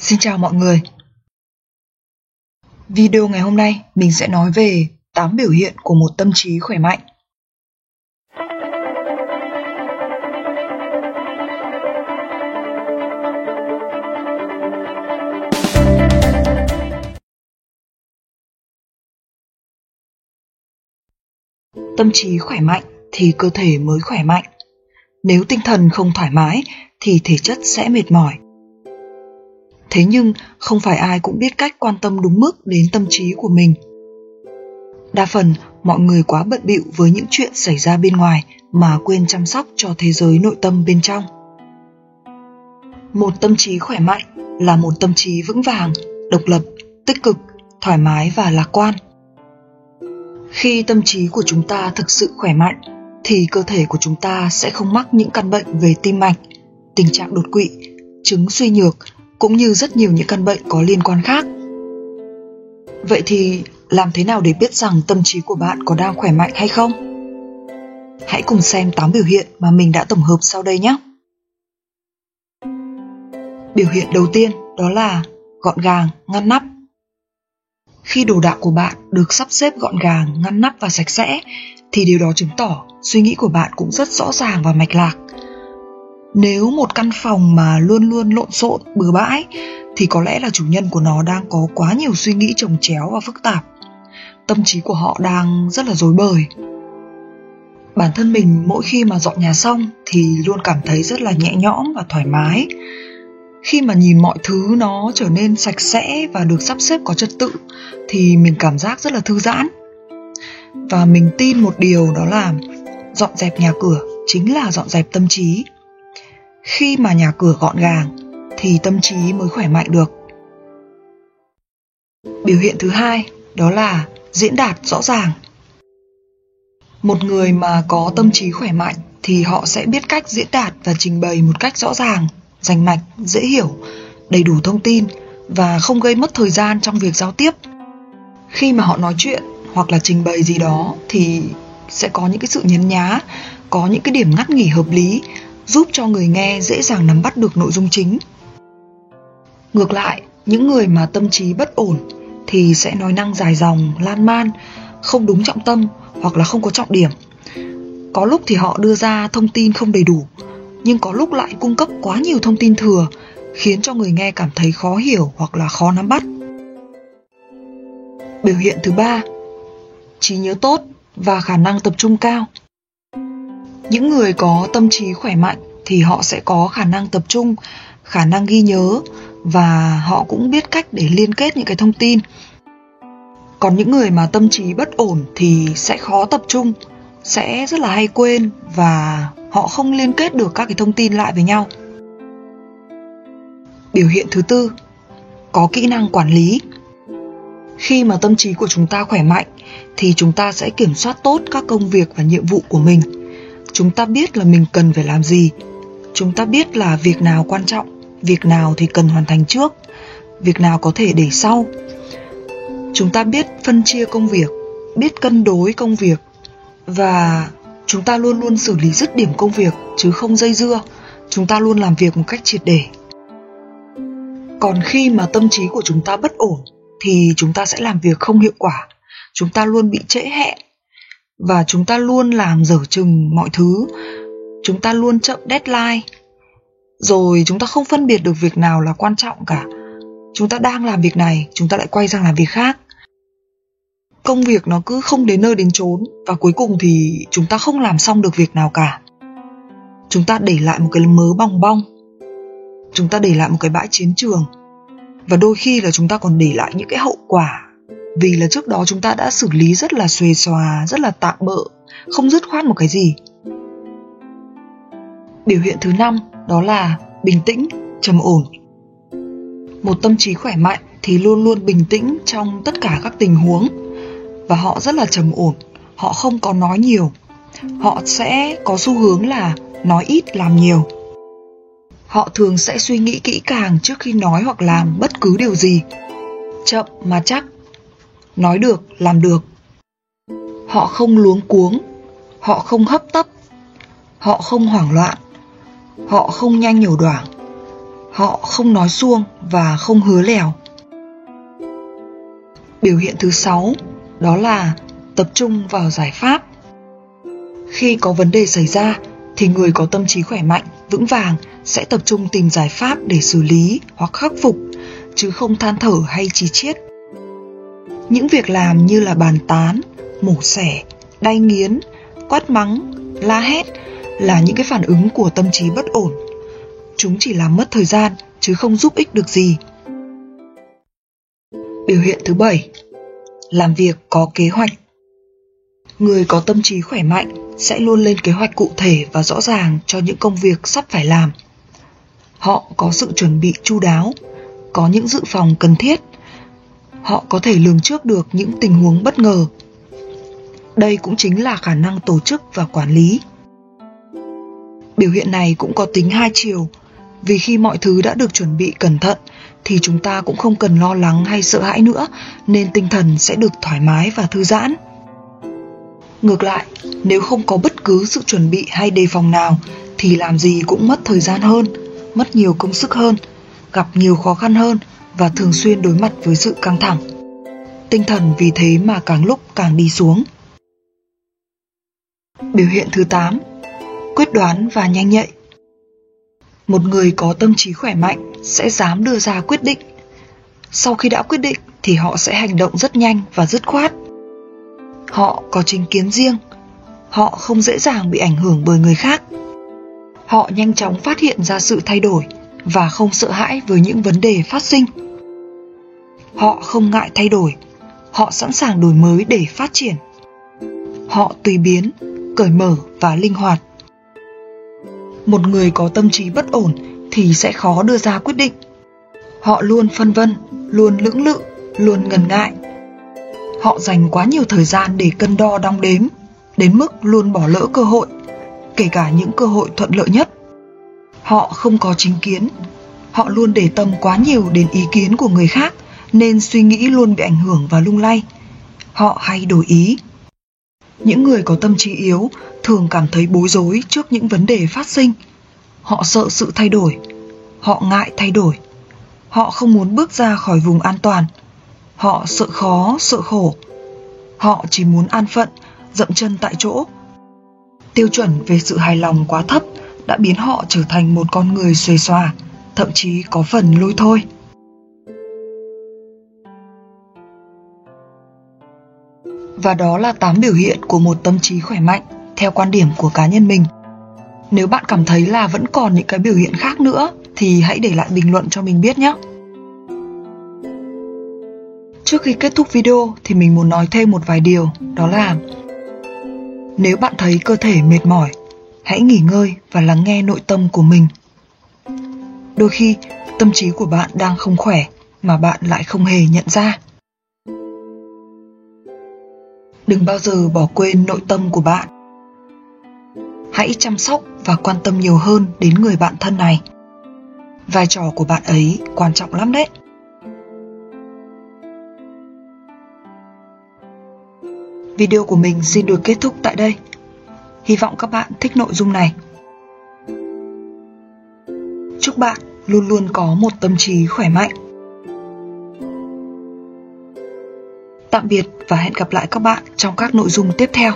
Xin chào mọi người. Video ngày hôm nay mình sẽ nói về 8 biểu hiện của một tâm trí khỏe mạnh. Tâm trí khỏe mạnh thì cơ thể mới khỏe mạnh. Nếu tinh thần không thoải mái thì thể chất sẽ mệt mỏi thế nhưng, không phải ai cũng biết cách quan tâm đúng mức đến tâm trí của mình. Đa phần, mọi người quá bận bịu với những chuyện xảy ra bên ngoài mà quên chăm sóc cho thế giới nội tâm bên trong. Một tâm trí khỏe mạnh là một tâm trí vững vàng, độc lập, tích cực, thoải mái và lạc quan. Khi tâm trí của chúng ta thực sự khỏe mạnh, thì cơ thể của chúng ta sẽ không mắc những căn bệnh về tim mạch, tình trạng đột quỵ, chứng suy nhược cũng như rất nhiều những căn bệnh có liên quan khác. Vậy thì làm thế nào để biết rằng tâm trí của bạn có đang khỏe mạnh hay không? Hãy cùng xem 8 biểu hiện mà mình đã tổng hợp sau đây nhé. Biểu hiện đầu tiên đó là gọn gàng, ngăn nắp. Khi đồ đạc của bạn được sắp xếp gọn gàng, ngăn nắp và sạch sẽ thì điều đó chứng tỏ suy nghĩ của bạn cũng rất rõ ràng và mạch lạc nếu một căn phòng mà luôn luôn lộn xộn, bừa bãi, thì có lẽ là chủ nhân của nó đang có quá nhiều suy nghĩ trồng chéo và phức tạp. Tâm trí của họ đang rất là rối bời. Bản thân mình mỗi khi mà dọn nhà xong thì luôn cảm thấy rất là nhẹ nhõm và thoải mái. Khi mà nhìn mọi thứ nó trở nên sạch sẽ và được sắp xếp có trật tự, thì mình cảm giác rất là thư giãn. Và mình tin một điều đó là dọn dẹp nhà cửa chính là dọn dẹp tâm trí khi mà nhà cửa gọn gàng, thì tâm trí mới khỏe mạnh được. Biểu hiện thứ hai, đó là diễn đạt rõ ràng. Một người mà có tâm trí khỏe mạnh thì họ sẽ biết cách diễn đạt và trình bày một cách rõ ràng, rành mạch, dễ hiểu, đầy đủ thông tin và không gây mất thời gian trong việc giao tiếp. Khi mà họ nói chuyện hoặc là trình bày gì đó thì sẽ có những cái sự nhấn nhá, có những cái điểm ngắt nghỉ hợp lý giúp cho người nghe dễ dàng nắm bắt được nội dung chính. Ngược lại, những người mà tâm trí bất ổn thì sẽ nói năng dài dòng, lan man, không đúng trọng tâm hoặc là không có trọng điểm. Có lúc thì họ đưa ra thông tin không đầy đủ, nhưng có lúc lại cung cấp quá nhiều thông tin thừa, khiến cho người nghe cảm thấy khó hiểu hoặc là khó nắm bắt. Biểu hiện thứ ba, trí nhớ tốt và khả năng tập trung cao những người có tâm trí khỏe mạnh thì họ sẽ có khả năng tập trung, khả năng ghi nhớ và họ cũng biết cách để liên kết những cái thông tin. Còn những người mà tâm trí bất ổn thì sẽ khó tập trung, sẽ rất là hay quên và họ không liên kết được các cái thông tin lại với nhau. Biểu hiện thứ tư, có kỹ năng quản lý. Khi mà tâm trí của chúng ta khỏe mạnh thì chúng ta sẽ kiểm soát tốt các công việc và nhiệm vụ của mình chúng ta biết là mình cần phải làm gì. Chúng ta biết là việc nào quan trọng, việc nào thì cần hoàn thành trước, việc nào có thể để sau. Chúng ta biết phân chia công việc, biết cân đối công việc, và chúng ta luôn luôn xử lý dứt điểm công việc chứ không dây dưa. Chúng ta luôn làm việc một cách triệt để. Còn khi mà tâm trí của chúng ta bất ổn, thì chúng ta sẽ làm việc không hiệu quả. Chúng ta luôn bị trễ hẹn và chúng ta luôn làm dở chừng mọi thứ. Chúng ta luôn chậm deadline. Rồi chúng ta không phân biệt được việc nào là quan trọng cả. Chúng ta đang làm việc này, chúng ta lại quay sang làm việc khác. Công việc nó cứ không đến nơi đến chốn và cuối cùng thì chúng ta không làm xong được việc nào cả. Chúng ta để lại một cái mớ bong bong. Chúng ta để lại một cái bãi chiến trường. Và đôi khi là chúng ta còn để lại những cái hậu quả vì là trước đó chúng ta đã xử lý rất là xuề xòa, rất là tạm bỡ không dứt khoát một cái gì. Biểu hiện thứ năm, đó là bình tĩnh, trầm ổn. Một tâm trí khỏe mạnh thì luôn luôn bình tĩnh trong tất cả các tình huống. Và họ rất là trầm ổn, họ không có nói nhiều. Họ sẽ có xu hướng là nói ít, làm nhiều. Họ thường sẽ suy nghĩ kỹ càng trước khi nói hoặc làm bất cứ điều gì. Chậm mà chắc nói được làm được họ không luống cuống họ không hấp tấp họ không hoảng loạn họ không nhanh nhổ đoảng Họ không nói suông và không hứa lèo. Biểu hiện thứ sáu đó là tập trung vào giải pháp. Khi có vấn đề xảy ra thì người có tâm trí khỏe mạnh, vững vàng sẽ tập trung tìm giải pháp để xử lý hoặc khắc phục chứ không than thở hay chỉ chiết. Những việc làm như là bàn tán, mổ xẻ, đay nghiến, quát mắng, la hét là những cái phản ứng của tâm trí bất ổn. Chúng chỉ làm mất thời gian chứ không giúp ích được gì. Biểu hiện thứ bảy Làm việc có kế hoạch Người có tâm trí khỏe mạnh sẽ luôn lên kế hoạch cụ thể và rõ ràng cho những công việc sắp phải làm. Họ có sự chuẩn bị chu đáo, có những dự phòng cần thiết. Họ có thể lường trước được những tình huống bất ngờ. Đây cũng chính là khả năng tổ chức và quản lý. Biểu hiện này cũng có tính hai chiều, vì khi mọi thứ đã được chuẩn bị cẩn thận thì chúng ta cũng không cần lo lắng hay sợ hãi nữa, nên tinh thần sẽ được thoải mái và thư giãn. Ngược lại, nếu không có bất cứ sự chuẩn bị hay đề phòng nào thì làm gì cũng mất thời gian hơn, mất nhiều công sức hơn, gặp nhiều khó khăn hơn và thường xuyên đối mặt với sự căng thẳng. Tinh thần vì thế mà càng lúc càng đi xuống. Biểu hiện thứ 8 Quyết đoán và nhanh nhạy Một người có tâm trí khỏe mạnh sẽ dám đưa ra quyết định. Sau khi đã quyết định thì họ sẽ hành động rất nhanh và dứt khoát. Họ có chính kiến riêng, họ không dễ dàng bị ảnh hưởng bởi người khác. Họ nhanh chóng phát hiện ra sự thay đổi và không sợ hãi với những vấn đề phát sinh. Họ không ngại thay đổi, họ sẵn sàng đổi mới để phát triển. Họ tùy biến, cởi mở và linh hoạt. Một người có tâm trí bất ổn thì sẽ khó đưa ra quyết định. Họ luôn phân vân, luôn lưỡng lự, luôn ngần ngại. Họ dành quá nhiều thời gian để cân đo đong đếm, đến mức luôn bỏ lỡ cơ hội, kể cả những cơ hội thuận lợi nhất. Họ không có chính kiến, họ luôn để tâm quá nhiều đến ý kiến của người khác nên suy nghĩ luôn bị ảnh hưởng và lung lay. Họ hay đổi ý. Những người có tâm trí yếu thường cảm thấy bối rối trước những vấn đề phát sinh. Họ sợ sự thay đổi, họ ngại thay đổi. Họ không muốn bước ra khỏi vùng an toàn. Họ sợ khó, sợ khổ. Họ chỉ muốn an phận, dậm chân tại chỗ. Tiêu chuẩn về sự hài lòng quá thấp đã biến họ trở thành một con người xuề xòa, thậm chí có phần lôi thôi. Và đó là 8 biểu hiện của một tâm trí khỏe mạnh theo quan điểm của cá nhân mình. Nếu bạn cảm thấy là vẫn còn những cái biểu hiện khác nữa thì hãy để lại bình luận cho mình biết nhé. Trước khi kết thúc video thì mình muốn nói thêm một vài điều, đó là nếu bạn thấy cơ thể mệt mỏi hãy nghỉ ngơi và lắng nghe nội tâm của mình đôi khi tâm trí của bạn đang không khỏe mà bạn lại không hề nhận ra đừng bao giờ bỏ quên nội tâm của bạn hãy chăm sóc và quan tâm nhiều hơn đến người bạn thân này vai trò của bạn ấy quan trọng lắm đấy video của mình xin được kết thúc tại đây Hy vọng các bạn thích nội dung này. Chúc bạn luôn luôn có một tâm trí khỏe mạnh. Tạm biệt và hẹn gặp lại các bạn trong các nội dung tiếp theo.